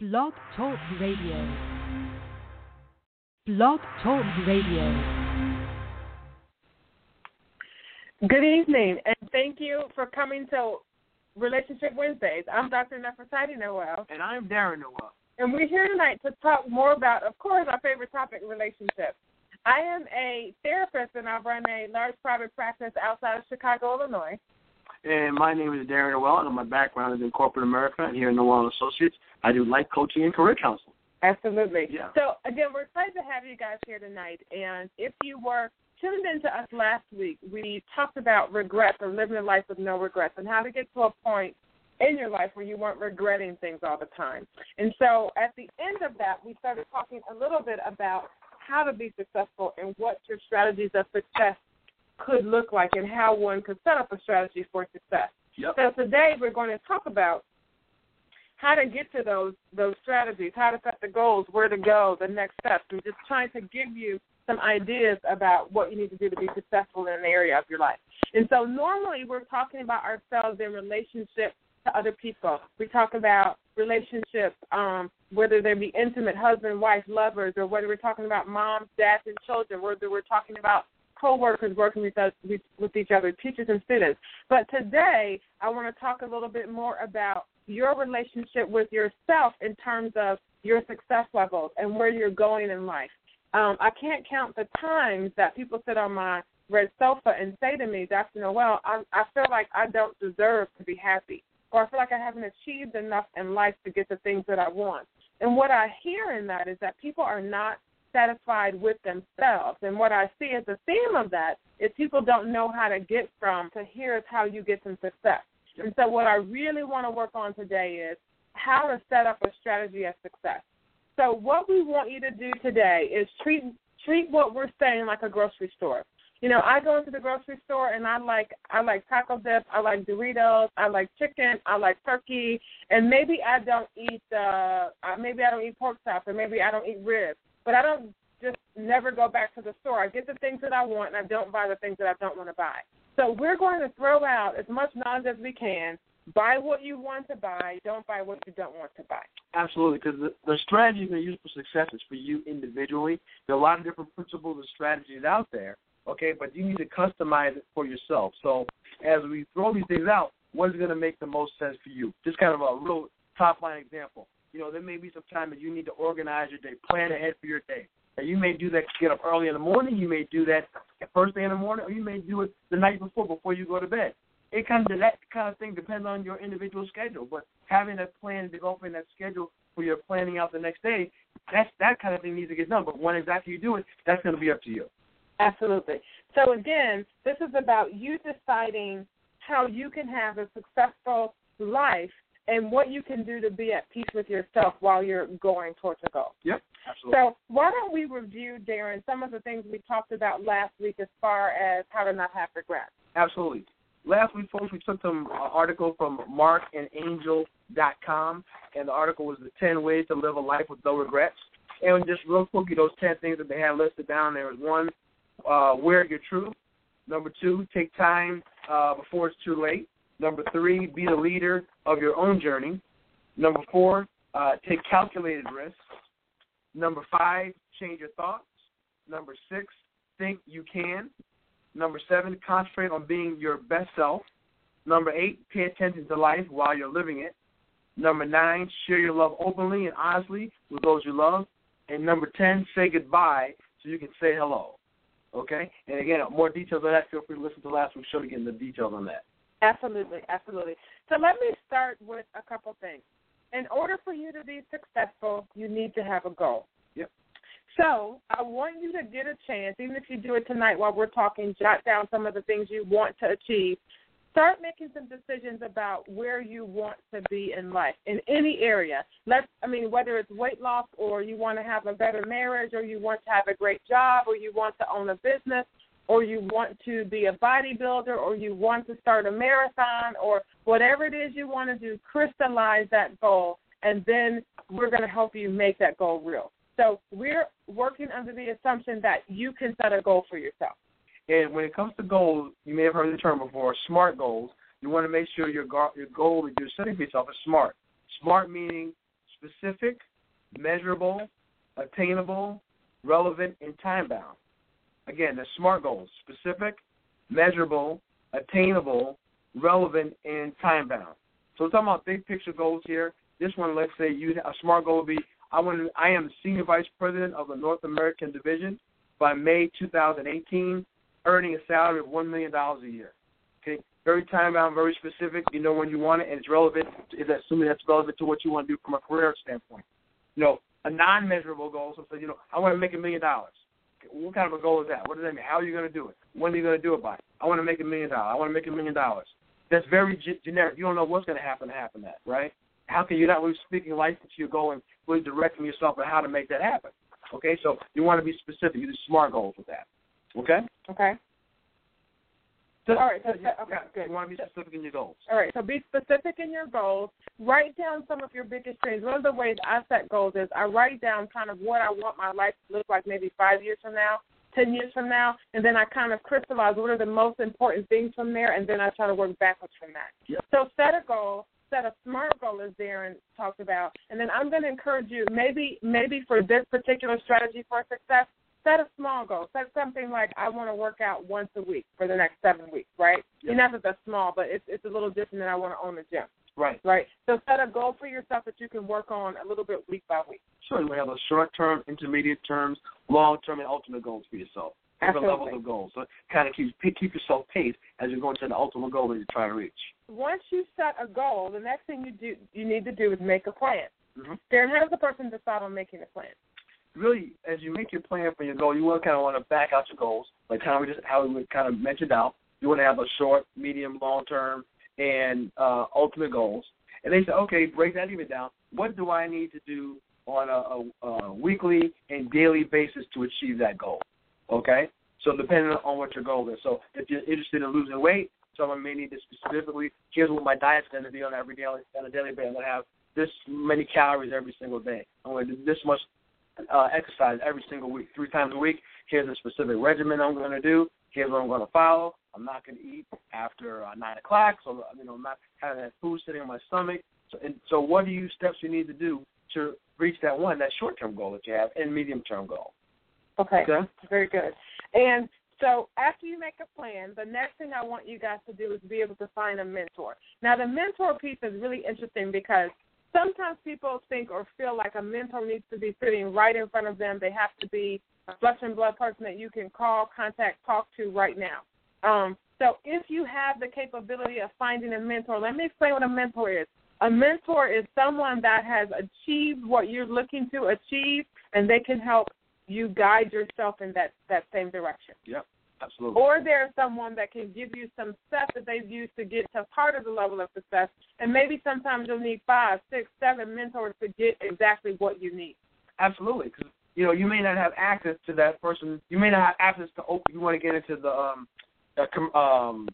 Blog Talk Radio. Blog Talk Radio. Good evening, and thank you for coming to Relationship Wednesdays. I'm Dr. Nefertiti Noel. And I'm Darren Noel. And we're here tonight to talk more about, of course, our favorite topic, relationships. I am a therapist and I run a large private practice outside of Chicago, Illinois. And my name is Darren Noel, and my background is in corporate America and here in Noel Associates. I do life coaching and career counseling. Absolutely. Yeah. So again, we're excited to have you guys here tonight. And if you were tuned into us last week, we talked about regrets or living a life with no regrets and how to get to a point in your life where you weren't regretting things all the time. And so at the end of that, we started talking a little bit about how to be successful and what your strategies of success could look like and how one could set up a strategy for success. Yep. So today we're going to talk about how to get to those those strategies, how to set the goals, where to go, the next steps, and just trying to give you some ideas about what you need to do to be successful in an area of your life. And so normally we're talking about ourselves in relationship to other people. We talk about relationships, um, whether they be intimate, husband, wife, lovers, or whether we're talking about moms, dads, and children, whether we're talking about co-workers working with us with, each other, teachers and students. But today, I want to talk a little bit more about your relationship with yourself in terms of your success levels and where you're going in life. Um, I can't count the times that people sit on my red sofa and say to me, Dr. Noel, I, I feel like I don't deserve to be happy, or I feel like I haven't achieved enough in life to get the things that I want. And what I hear in that is that people are not satisfied with themselves. And what I see as a theme of that is people don't know how to get from to here's how you get some success. And so what I really want to work on today is how to set up a strategy of success. So what we want you to do today is treat treat what we're saying like a grocery store. You know, I go into the grocery store and I like I like taco dip, I like Doritos, I like chicken, I like turkey, and maybe I don't eat uh maybe I don't eat pork chops or maybe I don't eat ribs. But I don't just never go back to the store. I get the things that I want and I don't buy the things that I don't want to buy. So we're going to throw out as much knowledge as we can. Buy what you want to buy. Don't buy what you don't want to buy. Absolutely, because the, the strategy you're use for success is for you individually. There are a lot of different principles and strategies out there, okay, but you need to customize it for yourself. So as we throw these things out, what is going to make the most sense for you? Just kind of a real top line example. You know, there may be some time that you need to organize your day, plan ahead for your day. And you may do that get up early in the morning, you may do that first thing in the morning, or you may do it the night before before you go to bed. It kind of that kind of thing depends on your individual schedule. But having that plan, developing that schedule for your planning out the next day, that's that kind of thing needs to get done. But when exactly you do it, that's going to be up to you. Absolutely. So again, this is about you deciding how you can have a successful life and what you can do to be at peace with yourself while you're going towards a goal. Yep, absolutely. So why don't we review, Darren, some of the things we talked about last week as far as how to not have regrets? Absolutely. Last week, folks, we took some uh, article from marcandangel.com, and the article was the 10 ways to live a life with no regrets. And just real quickly, those 10 things that they had listed down there is one, uh, wear your truth. Number two, take time uh, before it's too late. Number three, be the leader of your own journey. Number four, uh, take calculated risks. Number five, change your thoughts. Number six, think you can. Number seven, concentrate on being your best self. Number eight, pay attention to life while you're living it. Number nine, share your love openly and honestly with those you love. And number ten, say goodbye so you can say hello. Okay? And again, more details on that, feel free to listen to last week's show to get into the details on that. Absolutely, absolutely. So let me start with a couple things. In order for you to be successful, you need to have a goal. Yep. So I want you to get a chance, even if you do it tonight while we're talking, jot down some of the things you want to achieve. Start making some decisions about where you want to be in life in any area. Let's, I mean, whether it's weight loss or you want to have a better marriage or you want to have a great job or you want to own a business or you want to be a bodybuilder or you want to start a marathon or whatever it is you want to do, crystallize that goal and then we're going to help you make that goal real. So we're working under the assumption that you can set a goal for yourself. And when it comes to goals, you may have heard the term before, SMART goals. You want to make sure your go- your goal that you're setting for yourself is SMART. SMART meaning specific, measurable, attainable, relevant, and time bound. Again, the SMART goals specific, measurable, attainable, relevant, and time bound. So we're talking about big picture goals here. This one, let's say you a SMART goal would be I want to, I am the senior vice president of the North American division by May 2018, earning a salary of one million dollars a year. Okay, very time bound, very specific. You know when you want it, and it's relevant. Is assuming that's relevant to what you want to do from a career standpoint. You know, a non-measurable goal. So, you know, I want to make a million dollars. What kind of a goal is that? What does that mean? How are you going to do it? When are you going to do it by? I want to make a million dollars. I want to make a million dollars. That's very g- generic. You don't know what's going to happen to happen that, right? How can you not really speaking life into your goal and really directing yourself on how to make that happen? Okay, so you want to be specific. You do SMART goals with that. Okay. Okay. So, All right, so- yeah, okay, good. You want to be specific in your goals. All right, so be specific in your goals. Write down some of your biggest dreams. One of the ways I set goals is I write down kind of what I want my life to look like maybe five years from now, ten years from now, and then I kind of crystallize what are the most important things from there, and then I try to work backwards from that. Yep. So set a goal, set a SMART goal as Darren talked about, and then I'm going to encourage you maybe maybe for this particular strategy for success, set a small goal. Set something like I want to work out once a week for the next seven weeks, right? Yep. Enough if that's small, but it's it's a little different than I want to own a gym, Right. right? So set a goal for yourself that you can work on a little bit week by week. Sure, you have those short term, intermediate terms, long term, and ultimate goals for yourself. Different Absolutely. levels of goals. So kind of keep keep yourself paced as you're going to the ultimate goal that you're trying to reach. Once you set a goal, the next thing you do you need to do is make a plan. Mm-hmm. Darren, how does a person decide on making a plan? Really, as you make your plan for your goal, you want to kind of want to back out your goals, like kind of just how we kind of mentioned out. You want to have a short, medium, long term, and uh, ultimate goals. And they say, okay, break that even down. What do I need to do on a, a, a weekly and daily basis to achieve that goal? Okay, so depending on what your goal is. So if you're interested in losing weight, someone may need to specifically. Here's what my diet's going to be on every daily on a daily basis. I'm going to have this many calories every single day. I'm going to do this much uh, exercise every single week, three times a week. Here's a specific regimen I'm going to do. Here's what I'm going to follow. I'm not going to eat after uh, nine o'clock, so you know I'm not having that food sitting on my stomach. So, and so, what are you steps you need to do to reach that one, that short-term goal that you have, and medium-term goal? Okay. Okay. Very good. And so after you make a plan, the next thing I want you guys to do is be able to find a mentor. Now the mentor piece is really interesting because sometimes people think or feel like a mentor needs to be sitting right in front of them. They have to be a flesh and blood person that you can call, contact, talk to right now. Um, so if you have the capability of finding a mentor, let me explain what a mentor is. A mentor is someone that has achieved what you're looking to achieve, and they can help you guide yourself in that that same direction. Yep, absolutely. Or there's someone that can give you some steps that they've used to get to part of the level of success, and maybe sometimes you'll need five, six, seven mentors to get exactly what you need. Absolutely, because you know you may not have access to that person. You may not have access to open. You want to get into the um, the com- um,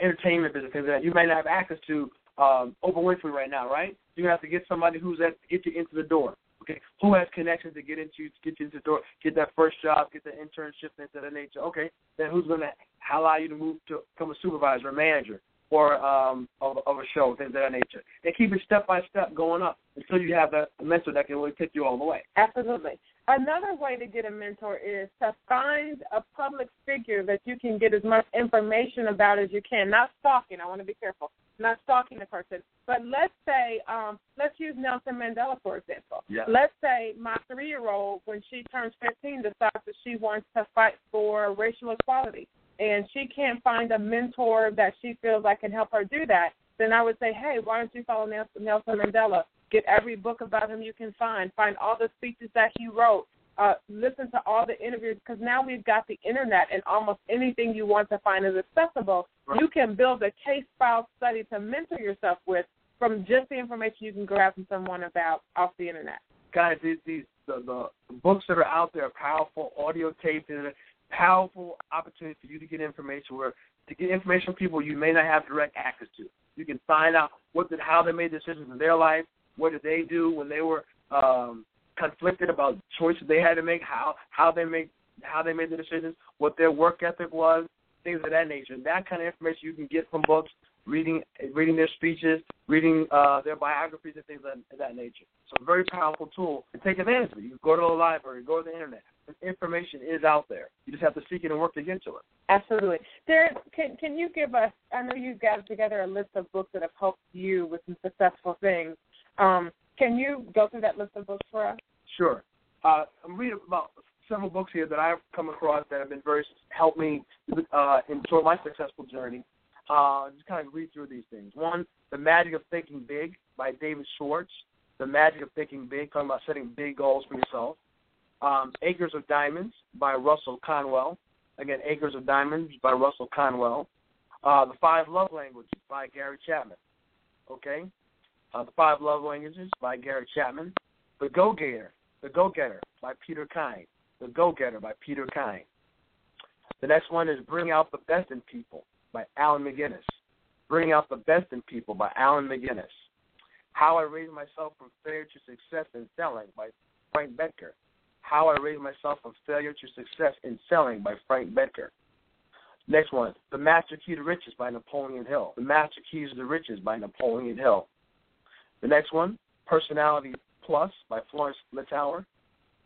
entertainment business. things like that. You may not have access to um, Oprah Winfrey right now, right? You have to get somebody who's at get you into the door. Okay, who has connections to get into get you into the door, get that first job, get the internship, things of that nature. Okay, then who's going to allow you to move to become a supervisor, a manager, or um, of, of a show, things of that nature. And keep it step by step going up until you have a mentor that can really take you all the way. Absolutely. Another way to get a mentor is to find a public figure that you can get as much information about as you can. Not stalking. I want to be careful. Not stalking the person. But let's say, um, let's use Nelson Mandela for example. Yeah. Let's say my three-year-old, when she turns 15, decides that she wants to fight for racial equality, and she can't find a mentor that she feels like can help her do that. Then I would say, hey, why don't you follow Nelson Nelson Mandela? Get every book about him you can find. Find all the speeches that he wrote. Uh, listen to all the interviews because now we've got the internet and almost anything you want to find is accessible. Right. You can build a case file study to mentor yourself with from just the information you can grab from someone about off the internet. guys, these, these the, the books that are out there are powerful. Audio tapes and a powerful opportunity for you to get information where to get information from people you may not have direct access to. You can find out what did how they made decisions in their life, what did they do when they were um, conflicted about choices they had to make, how how they make how they made the decisions, what their work ethic was, things of that nature. That kind of information you can get from books reading reading their speeches, reading uh, their biographies and things of that nature. So a very powerful tool to take advantage of it. You go to the library, go to the internet. Information is out there. You just have to seek it and work to get to it. Absolutely. There, can can you give us? I know you got together a list of books that have helped you with some successful things. Um, can you go through that list of books for us? Sure. Uh, I'm reading about several books here that I've come across that have been very helped me uh, in sort of my successful journey. Uh, just kind of read through these things. One, The Magic of Thinking Big by David Schwartz. The Magic of Thinking Big, talking about setting big goals for yourself. Um, Acres of Diamonds by Russell Conwell. Again, Acres of Diamonds by Russell Conwell. Uh, the Five Love Languages by Gary Chapman. Okay? Uh, the Five Love Languages by Gary Chapman. The Go Getter, The Go Getter by Peter Kyne. The Go Getter by Peter Kyne. The next one is Bring Out the Best in People by Alan McGinnis. Bring Out the Best in People by Alan McGinnis. How I Raised Myself from Failure to Success in Selling by Frank Bettger. How I Raised Myself from Failure to Success in Selling by Frank Bettger. Next one, The Master Key to Riches by Napoleon Hill. The Master Keys to Riches by Napoleon Hill. The next one, Personality Plus by Florence Littauer.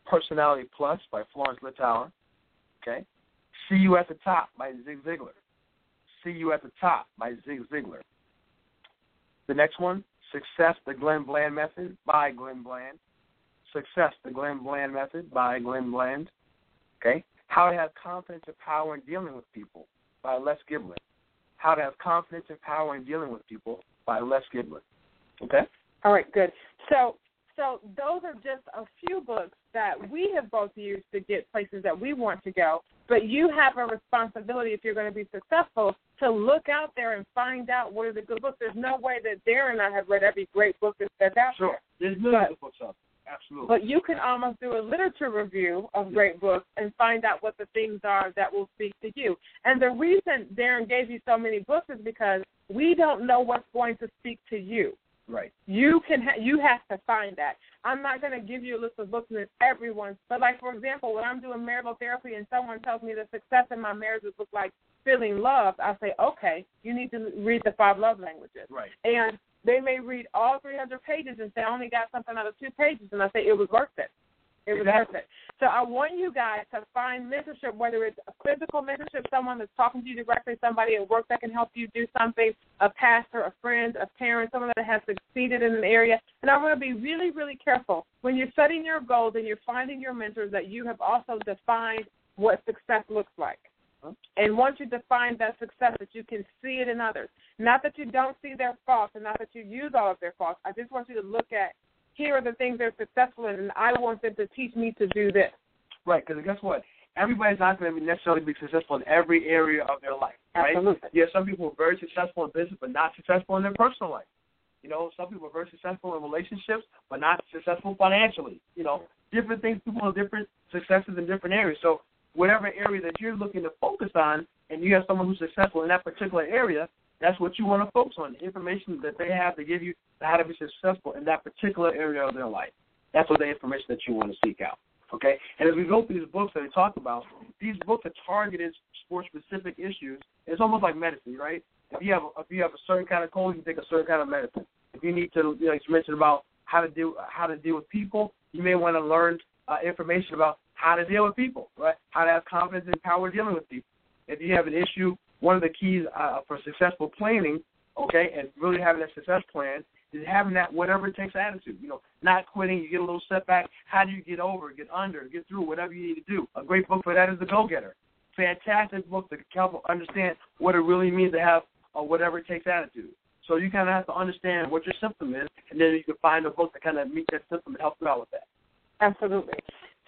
Personality Plus by Florence Littauer. Okay. See You at the Top by Zig Ziglar. See You at the Top by Zig Ziglar. The next one, Success, the Glenn Bland Method by Glenn Bland. Success, the Glenn Bland Method by Glenn Bland. Okay. How to Have Confidence and Power in Dealing with People by Les Giblin. How to Have Confidence and Power in Dealing with People by Les Giblin. Okay. All right, good. So, so those are just a few books that we have both used to get places that we want to go. But you have a responsibility if you're going to be successful to look out there and find out what are the good books. There's no way that Darren and I have read every great book that's out sure. there. There's millions of books out there. Absolutely. But you can almost do a literature review of great books and find out what the things are that will speak to you. And the reason Darren gave you so many books is because we don't know what's going to speak to you. Right. You can ha- you have to find that. I'm not going to give you a list of books that everyone's. But like for example, when I'm doing marital therapy and someone tells me the success in my marriage would look like feeling loved, I say, okay, you need to read the five love languages. Right. And they may read all 300 pages and say I only got something out of two pages, and I say it was worth it. It was exactly. worth it. So I want you guys to find mentorship, whether it's a physical mentorship, someone that's talking to you directly, somebody at work that can help you do something, a pastor, a friend, a parent, someone that has succeeded in an area. And I want to be really, really careful when you're setting your goals and you're finding your mentors that you have also defined what success looks like. And once you define that success, that you can see it in others. Not that you don't see their faults and not that you use all of their faults. I just want you to look at here are the things they're successful in, and I want them to teach me to do this. Right, because guess what? Everybody's not going to necessarily be successful in every area of their life. Right? Absolutely. Yeah, some people are very successful in business, but not successful in their personal life. You know, some people are very successful in relationships, but not successful financially. You know, different things. People have different successes in different areas. So, whatever area that you're looking to focus on, and you have someone who's successful in that particular area, that's what you want to focus on. The information that they have to give you how to be successful in that particular area of their life. That's what the information that you want to seek out. Okay? And as we go through these books that we talk about, these books are targeted for specific issues. It's almost like medicine, right? If you have if you have a certain kind of cold, you take a certain kind of medicine. If you need to, you know, you mentioned about how to deal how to deal with people, you may want to learn uh, information about how to deal with people, right? How to have confidence and power dealing with people. If you have an issue, one of the keys uh, for successful planning, okay, and really having a success plan is having that whatever it takes attitude. You know, not quitting. You get a little setback. How do you get over, get under, get through whatever you need to do? A great book for that is The Go Getter. Fantastic book to help understand what it really means to have a whatever it takes attitude. So you kind of have to understand what your symptom is, and then you can find a book that kind of meets that symptom and help you out with that. Absolutely.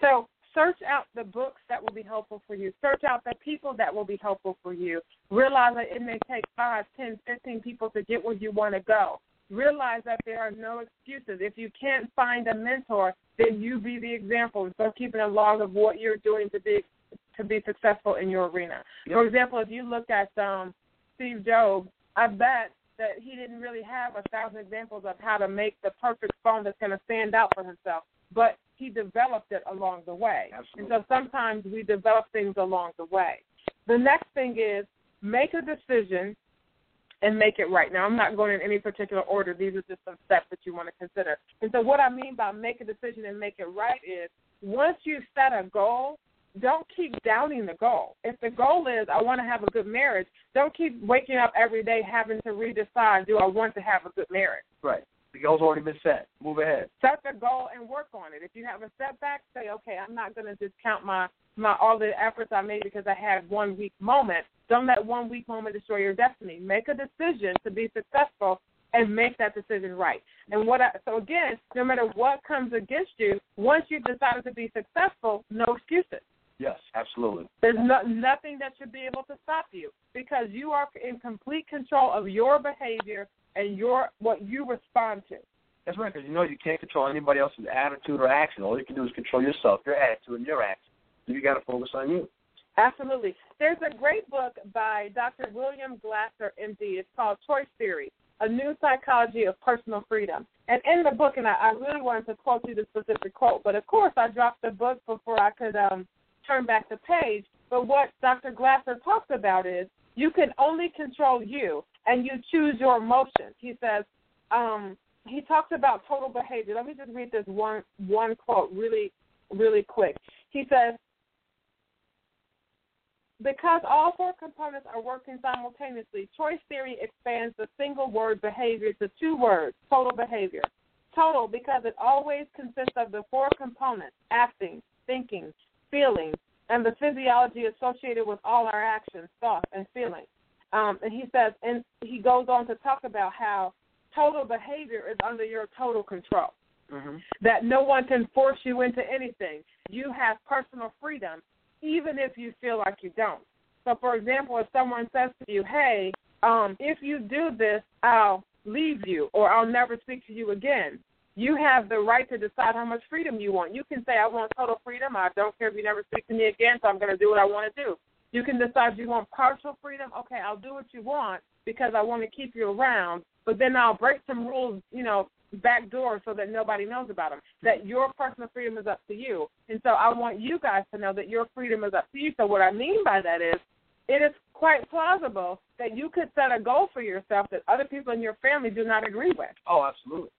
So search out the books that will be helpful for you. Search out the people that will be helpful for you. Realize that it may take five, ten, fifteen people to get where you want to go. Realize that there are no excuses. If you can't find a mentor, then you be the example. Start keeping a log of what you're doing to be to be successful in your arena. Yep. For example, if you look at um, Steve Jobs, I bet that he didn't really have a thousand examples of how to make the perfect phone that's going to stand out for himself, but he developed it along the way. Absolutely. And so sometimes we develop things along the way. The next thing is make a decision and make it right. Now, I'm not going in any particular order. These are just some steps that you want to consider. And so, what I mean by make a decision and make it right is once you set a goal, don't keep doubting the goal. If the goal is I want to have a good marriage, don't keep waking up every day having to redecide do I want to have a good marriage. Right. The goal's already been set. Move ahead. Set the goal and work on it. If you have a setback, say, okay, I'm not going to discount my my all the efforts I made because I had one weak moment. Don't let one weak moment destroy your destiny. Make a decision to be successful and make that decision right. And what I, so again, no matter what comes against you, once you've decided to be successful, no excuses. Yes, absolutely. There's no, nothing that should be able to stop you because you are in complete control of your behavior and your what you respond to. That's right, because you know you can't control anybody else's attitude or action. All you can do is control yourself, your attitude, and your action. So you got to focus on you. Absolutely. There's a great book by Dr. William Glasser, MD. It's called Choice Theory, A New Psychology of Personal Freedom. And in the book, and I, I really wanted to quote you the specific quote, but of course I dropped the book before I could um, turn back the page. But what Dr. Glasser talks about is you can only control you, and you choose your emotions. He says, um, he talks about total behavior. Let me just read this one one quote really, really quick. He says, because all four components are working simultaneously, choice theory expands the single word behavior to two words, total behavior. Total because it always consists of the four components acting, thinking, feeling, and the physiology associated with all our actions, thoughts, and feelings. Um, and he says, and he goes on to talk about how total behavior is under your total control. Mm-hmm. That no one can force you into anything. You have personal freedom, even if you feel like you don't. So, for example, if someone says to you, "Hey, um, if you do this, I'll leave you, or I'll never speak to you again," you have the right to decide how much freedom you want. You can say, I want total freedom. I don't care if you never speak to me again, so I'm going to do what I want to do. You can decide you want partial freedom. Okay, I'll do what you want because I want to keep you around, but then I'll break some rules, you know, back door so that nobody knows about them. That your personal freedom is up to you. And so I want you guys to know that your freedom is up to you. So what I mean by that is it is quite plausible that you could set a goal for yourself that other people in your family do not agree with. Oh, absolutely.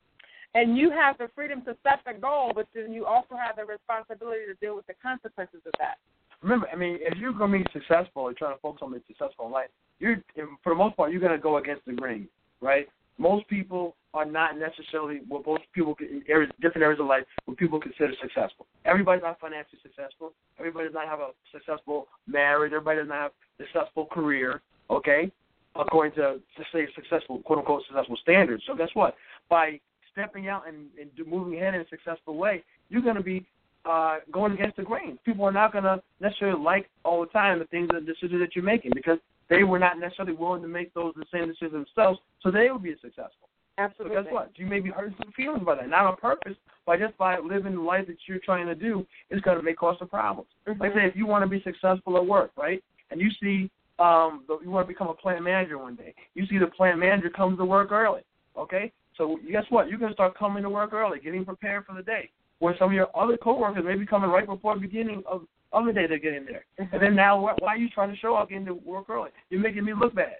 And you have the freedom to set the goal, but then you also have the responsibility to deal with the consequences of that. Remember, I mean, if you're going to be successful or trying to focus on being successful in life, you're for the most part you're going to go against the grain, right? Most people are not necessarily what most people in areas, different areas of life what people consider successful. Everybody's not financially successful. Everybody does not have a successful marriage. Everybody does not have a successful career. Okay, according to to say successful quote unquote successful standards. So guess what? By stepping out and, and moving ahead in a successful way, you're going to be uh, going against the grain. People are not going to necessarily like all the time the things, the decisions that you're making because they were not necessarily willing to make those the same decisions themselves, so they would be successful. Absolutely. So guess what? You may be hurting some feelings by that, not on purpose, but just by living the life that you're trying to do, it's going to make cause some problems. Mm-hmm. Like I say, if you want to be successful at work, right, and you see um, the, you want to become a plant manager one day, you see the plant manager comes to work early, okay? So guess what? You're going to start coming to work early, getting prepared for the day. Where some of your other coworkers may be coming right before the beginning of, of the day they're getting there. And mm-hmm. then now, why, why are you trying to show up getting to work early? You're making me look bad.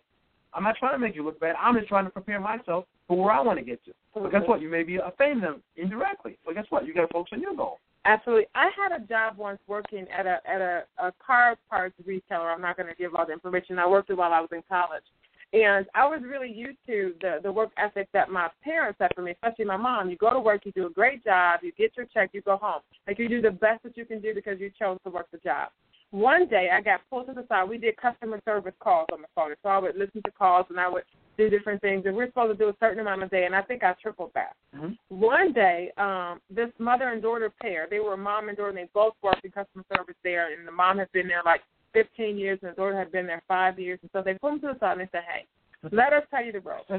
I'm not trying to make you look bad. I'm just trying to prepare myself for where I want to get to. But guess mm-hmm. what? You may be offending them indirectly. But guess what? You got to focus on your goal. Absolutely. I had a job once working at a at a, a car parts retailer. I'm not going to give all the information. I worked it while I was in college. And I was really used to the the work ethic that my parents had for me, especially my mom. You go to work, you do a great job, you get your check, you go home. Like you do the best that you can do because you chose to work the job. One day I got pulled to the side. We did customer service calls on the phone, so I would listen to calls and I would do different things. And we're supposed to do a certain amount a day, and I think I tripled that. Mm-hmm. One day, um, this mother and daughter pair, they were a mom and daughter, and they both worked in customer service there, and the mom had been there like 15 years, and the daughter had been there five years. And so they pulled them to the side and they said, "Hey, let us tell you the ropes."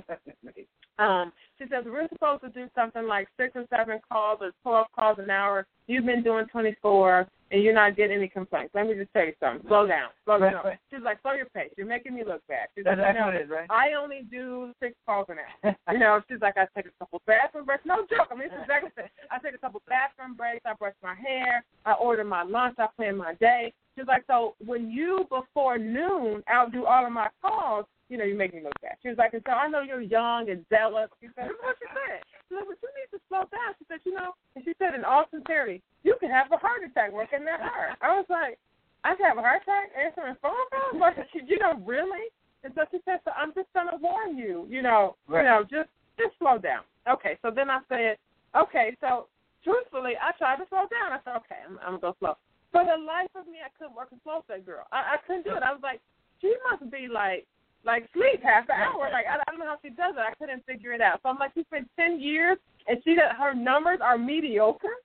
um, she says we're supposed to do something like six or seven calls or 12 calls an hour. You've been doing 24, and you're not getting any complaints. Let me just tell you something. Slow down. Slow down. She's like, slow your pace. You're making me look bad. She's That's like, no, it is, right? I only do six calls an hour. you know, she's like, I take a couple bathroom breaks. No joke. I mean, it's exactly. I take a couple bathroom breaks. I brush my hair. I order my lunch. I plan my day. She was like, so when you before noon outdo all of my calls, you know, you make me look bad. She was like, and so I know you're young and zealous. She said, what she said. She said, but you need to slow down. She said, you know, and she said in all sincerity, you can have a heart attack working that hard. I was like, I can have a heart attack answering phone calls? Like, you know, really? And so she said, so I'm just going to warn you, you know, Right. you know, just just slow down. Okay, so then I said, okay, so truthfully, I tried to slow down. I said, okay, I'm, I'm going to go slow. For the life of me, I couldn't work as slow that girl. I, I couldn't do it. I was like, she must be like, like sleep half an hour. Like I, I don't know how she does it. I couldn't figure it out. So I'm like, she spent ten years, and she that her numbers are mediocre,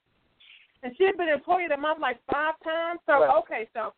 and she had been employee of the month like five times. So Right. okay, so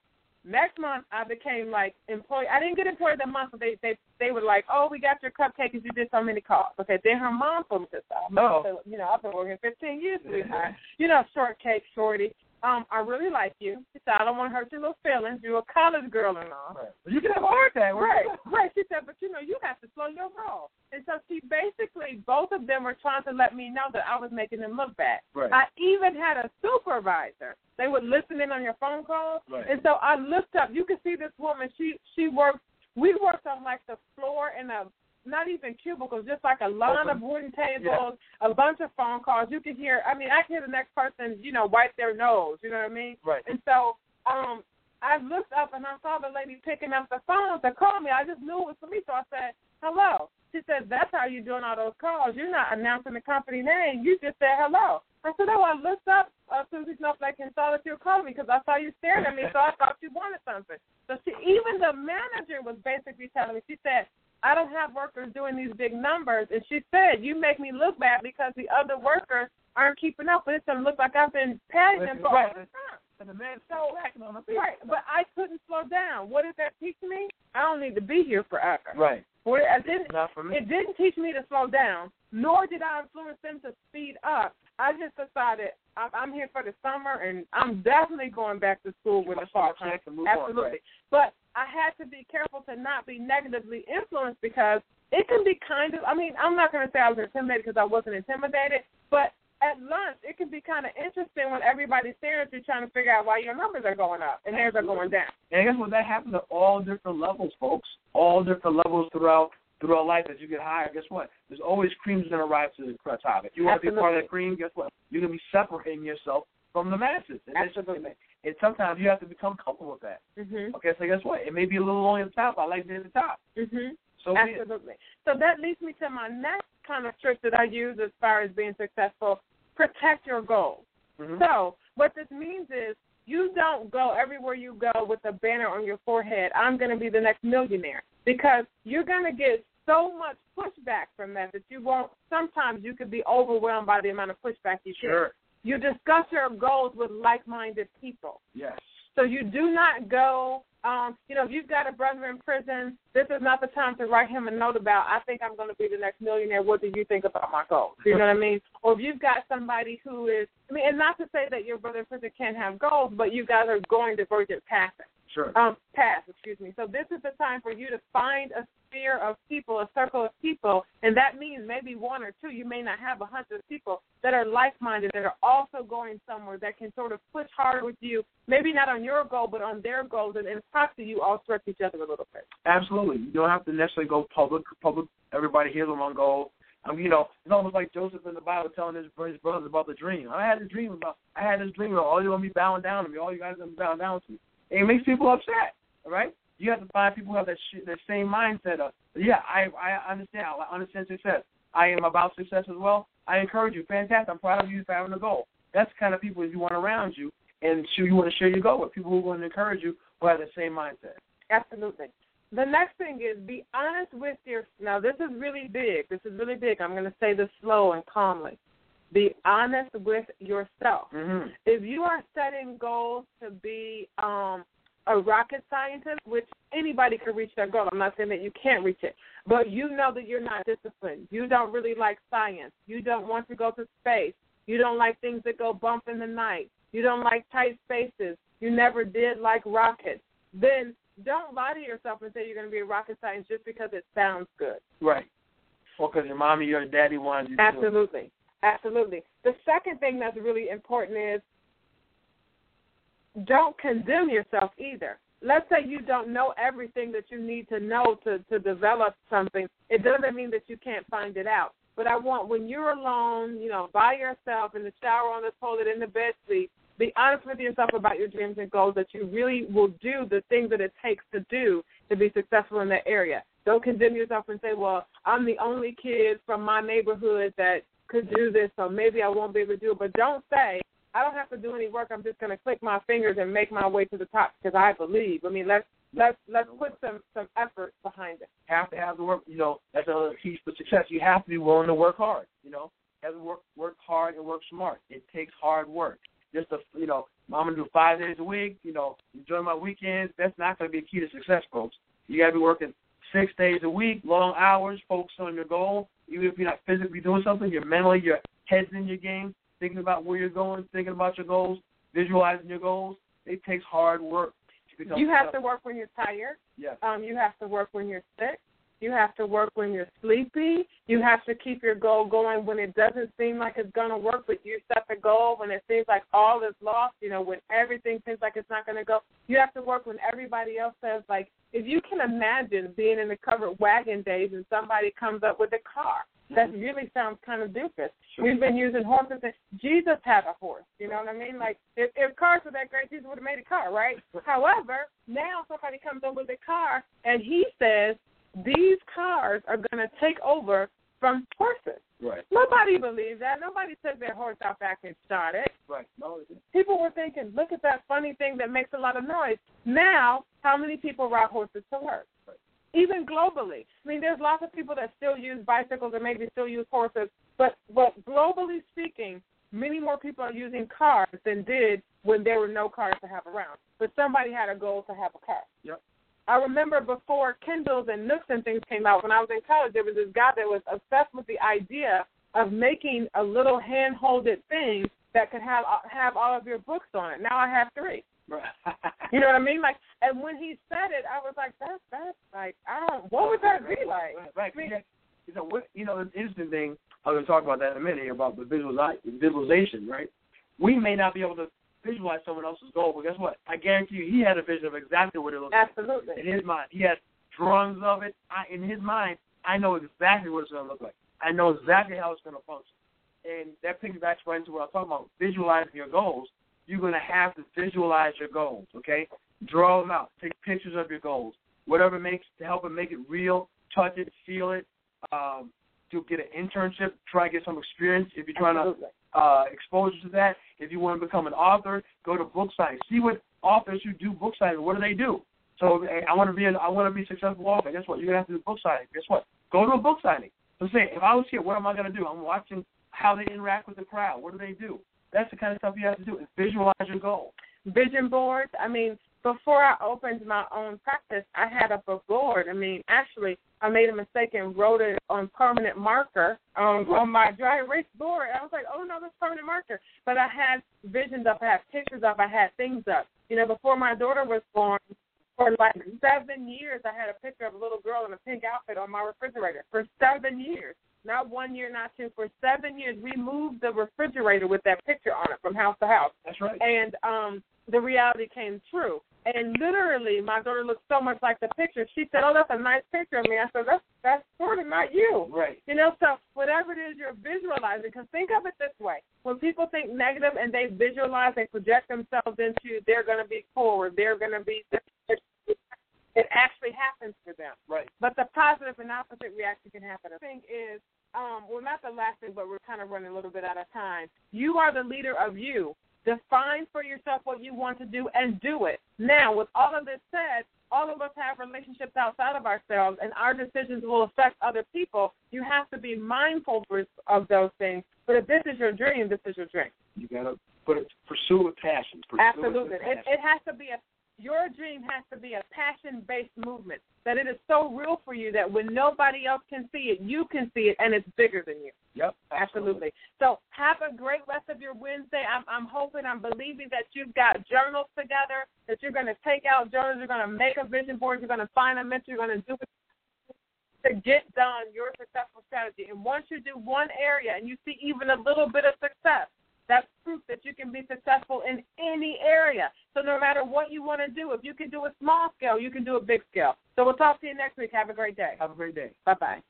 next month I became like employee. I didn't get employee of the month. But they they they were like, oh, we got your cupcake because you did so many calls. Okay, then her mom told me this. I'm Oh. you know, I've been working 15 years, sweetheart. You know, shortcake, shorty. Um, I really like you. She said, I don't want to hurt your little feelings. You're a college girl and all. Right. You can have a heart attack. Right, right. She said, but you know, you have to slow your roll. And so she basically, both of them were trying to let me know that I was making them look bad. Right. I even had a supervisor. They would listen in on your phone calls. Right. And so I looked up. You can see this woman. She she worked. We worked on like the floor in a not even cubicles, just like a line of wooden tables, a bunch of phone calls. You could hear. I mean, I could hear the next person, you know, wipe their nose. You know what I mean? Right. And so um I looked up and I saw the lady picking up the phone to call me. I just knew it was for me, so I said, "Hello." She said, "That's how you're doing all those calls. You're not announcing the company name. You just said hello." I said, "Oh, I looked up uh, Susie Snowflake and saw that you were calling me because I saw you staring at me, so I thought you wanted something." So she, even the manager was basically telling me. She said, "I don't have workers doing these big numbers," and she said, "You make me look bad because the other workers aren't keeping up, but it's gonna look like I've been patting them for all Right. this time." And the man So- on the feet. Right, but I couldn't slow down. What did that teach me? I don't need to be here forever. Right. What it, I didn't, Not for me. it didn't teach me to slow down, nor did I influence them to speed up. I just decided I'm, I'm here for the summer, and I'm definitely going back to school when the fall comes. Check and move on, Absolutely. right. But I had to be careful to not be negatively influenced because it can be kind of, I mean, I'm not going to say I was intimidated because I wasn't intimidated, but at lunch, it can be kind of interesting when everybody's staring at you trying to figure out why your numbers are going up and theirs are going down. And guess what? That happens at all different levels, folks. All different levels throughout throughout life as you get higher. Guess what? There's always creams gonna rise to the top. If you want to be part of that cream, guess what? You're gonna be separating yourself from the masses. And that's- Absolutely. And sometimes you have to become comfortable with that. Mhm. Okay, so guess what? It may be a little lonely at the top. I like being at the top. Mhm. So it. Absolutely. So that leads me to my next kind of trick that I use as far as being successful. Protect your goals. Mhm. So what this means is you don't go everywhere you go with a banner on your forehead. I'm going to be the next millionaire because you're going to get so much pushback from that that you won't. Sometimes you could be overwhelmed by the amount of pushback you get. Sure. You discuss your goals with like-minded people. Yes. So you do not go, um, you know, if you've got a brother in prison, this is not the time to write him a note about, I think I'm going to be the next millionaire. What do you think about my goals? You know what I mean? Or if you've got somebody who is, I mean, and not to say that your brother in prison can't have goals, but you guys are going divergent paths. Sure. Um, paths, excuse me. So this is the time for you to find a sphere of people, a circle of people, and that means maybe one or two. You may not have a hundred people that are like-minded, that are also going somewhere that can sort of push harder with you. Maybe not on your goal, but on their goals, and in proxy, you all stretch each other a little bit. Absolutely. You don't have to necessarily go public. Public. Everybody hears them on goal. Um, you know, it's almost like Joseph in the Bible telling his, his brothers about the dream. I had a dream about. I had this dream about all you gonna be bowing down to me. All you guys gonna be bowing down to me. It makes people upset. right? You have to find people who have that sh- that same mindset of yeah, I I understand. I understand success. I am about success as well. I encourage you. Fantastic. I'm proud of you for having a goal. That's the kind of people you want around you, and sure you want to share your goal with people who are going to encourage you who have the same mindset. Absolutely. The next thing is be honest with your. Now, this is really big. This is really big. I'm going to say this slow and calmly. Be honest with yourself. Mm-hmm. If you are setting goals to be um, a rocket scientist, which anybody can reach that goal, I'm not saying that you can't reach it, but you know that you're not disciplined. You don't really like science. You don't want to go to space. You don't like things that go bump in the night. You don't like tight spaces. You never did like rockets. Then don't lie to yourself and say you're going to be a rocket scientist just because it sounds good. Right. Or because your mommy or your daddy wanted you to. Absolutely. Absolutely. The second thing that's really important is don't condemn yourself either. Let's say you don't know everything that you need to know to to develop something. It doesn't mean that you can't find it out. But I want when you're alone, you know, by yourself in the shower, on the toilet, in the bed sleep, be honest with yourself about your dreams and goals that you really will do the things that it takes to do to be successful in that area. Don't condemn yourself and say, well, I'm the only kid from my neighborhood that could do this, so maybe I won't be able to do it. But don't say, I don't have to do any work. I'm just going to click my fingers and make my way to the top because I believe. I mean, let's let's let's put some some effort behind it. Have to have the work. You know, that's another key for success. You have to be willing to work hard. You know, have to work work hard and work smart. It takes hard work. Just to you know, I'm gonna do five days a week. You know, enjoy my weekends. That's not going to be a key to success, folks. You got to be working six days a week, long hours, focus on your goal. Even if you're not physically doing something, you're mentally, your head's in your game, thinking about where you're going, thinking about your goals, visualizing your goals. It takes hard work. You have to work when you're tired. Yeah. Um, you have to work when you're sick. You have to work when you're sleepy. You have to keep your goal going when it doesn't seem like it's going to work, but you set the goal when it seems like all is lost, you know, when everything seems like it's not going to go. You have to work when everybody else says, like, if you can imagine being in the covered wagon days and somebody comes up with a car, that mm-hmm. really sounds kind of doofus. Sure. We've been using horses. And Jesus had a horse. You know what I mean? Like if, if cars were that great, Jesus would have made a car, right? However, now somebody comes up with a car and he says these cars are going to take over from horses. Right. Nobody believes that. Nobody took their horse out back and started. Right. No. People were thinking, look at that funny thing that makes a lot of noise. Now, how many people ride horses to work? Right. Even globally. I mean, there's lots of people that still use bicycles and maybe still use horses, but but globally speaking, many more people are using cars than did when there were no cars to have around. But somebody had a goal to have a car. Yep. I remember before Kindles and Nooks and things came out, when I was in college, there was this guy that was obsessed with the idea of making a little hand-holded thing that could have uh, have all of your books on it. Now I have three. You know what I mean? Like, and when he said it, I was like, that's that's like, I don't. What would that be like? Right. right. I mean. You know, what, you know, the interesting thing, I'm going to talk about that in a minute here about the visualize, visualization, right? We may not be able to visualize someone else's goal, but guess what? I guarantee you, he had a vision of exactly what it looked Absolutely. like in his mind. He had drawings of it. I, in his mind, I know exactly what it's going to look like. I know exactly how it's going to function. And that piggybacks right into what I was talking about, visualizing your goals. You're going to have to visualize your goals, okay? Draw them out. Take pictures of your goals. Whatever makes to help it make it real. Touch it, feel it. Um, to get an internship, try to get some experience. If you're trying Absolutely. to uh, exposure to that, if you want to become an author, go to book signings. See what authors who do book signings. What do they do? So I want to be an, I want to be a successful author. Guess what? You're gonna have to do book signing. Guess what? Go to a book signing. So say if I was here, what am I gonna do? I'm watching how they interact with the crowd. What do they do? That's the kind of stuff you have to do. Is visualize your goal. vision boards. I mean, before I opened my own practice, I had up a board. I mean, actually, I made a mistake and wrote it on permanent marker um, on my dry erase board. I was like, oh no, that's permanent marker. But I had visions up, I had pictures up, I had things up. You know, before my daughter was born, for like seven years, I had a picture of a little girl in a pink outfit on my refrigerator. For seven years. Not one year, not two. For seven years, we moved the refrigerator with that picture on it from house to house That's right. and um the reality came true. And literally, my daughter looked so much like the picture. She said, "Oh, that's a nice picture of me." I said, "That's that's sort of not you." Right. You know, so whatever it is you're visualizing, because think of it this way: when people think negative and they visualize, they project themselves into they're going to be poor, they're going to be. It actually happens for them. Right. But the positive and opposite reaction can happen. The thing is, um, well, not the last thing, but we're kind of running a little bit out of time. You are the leader of you. Define for yourself what you want to do and do it. Now, with all of this said, all of us have relationships outside of ourselves, and our decisions will affect other people. You have to be mindful of those things. But if this is your dream, this is your dream. You gotta put it pursue it with passion. Pursue Absolutely. It, with It, it has to be a your dream has to be a passion based movement. That it is so real for you that when nobody else can see it, you can see it and it's bigger than you. Yep. Absolutely. So have a great rest of your Wednesday. I'm, I'm hoping, I'm believing that you've got journals together, that you're going to take out journals, you're going to make a vision board, you're going to find a mentor, you're going to do it to get done your successful strategy. And once you do one area and you see even a little bit of success, that's proof that you can be successful in any area. So no matter what you want to do. If you can do a small scale, you can do a big scale. So we'll talk to you next week. Have a great day. Have a great day. Bye bye.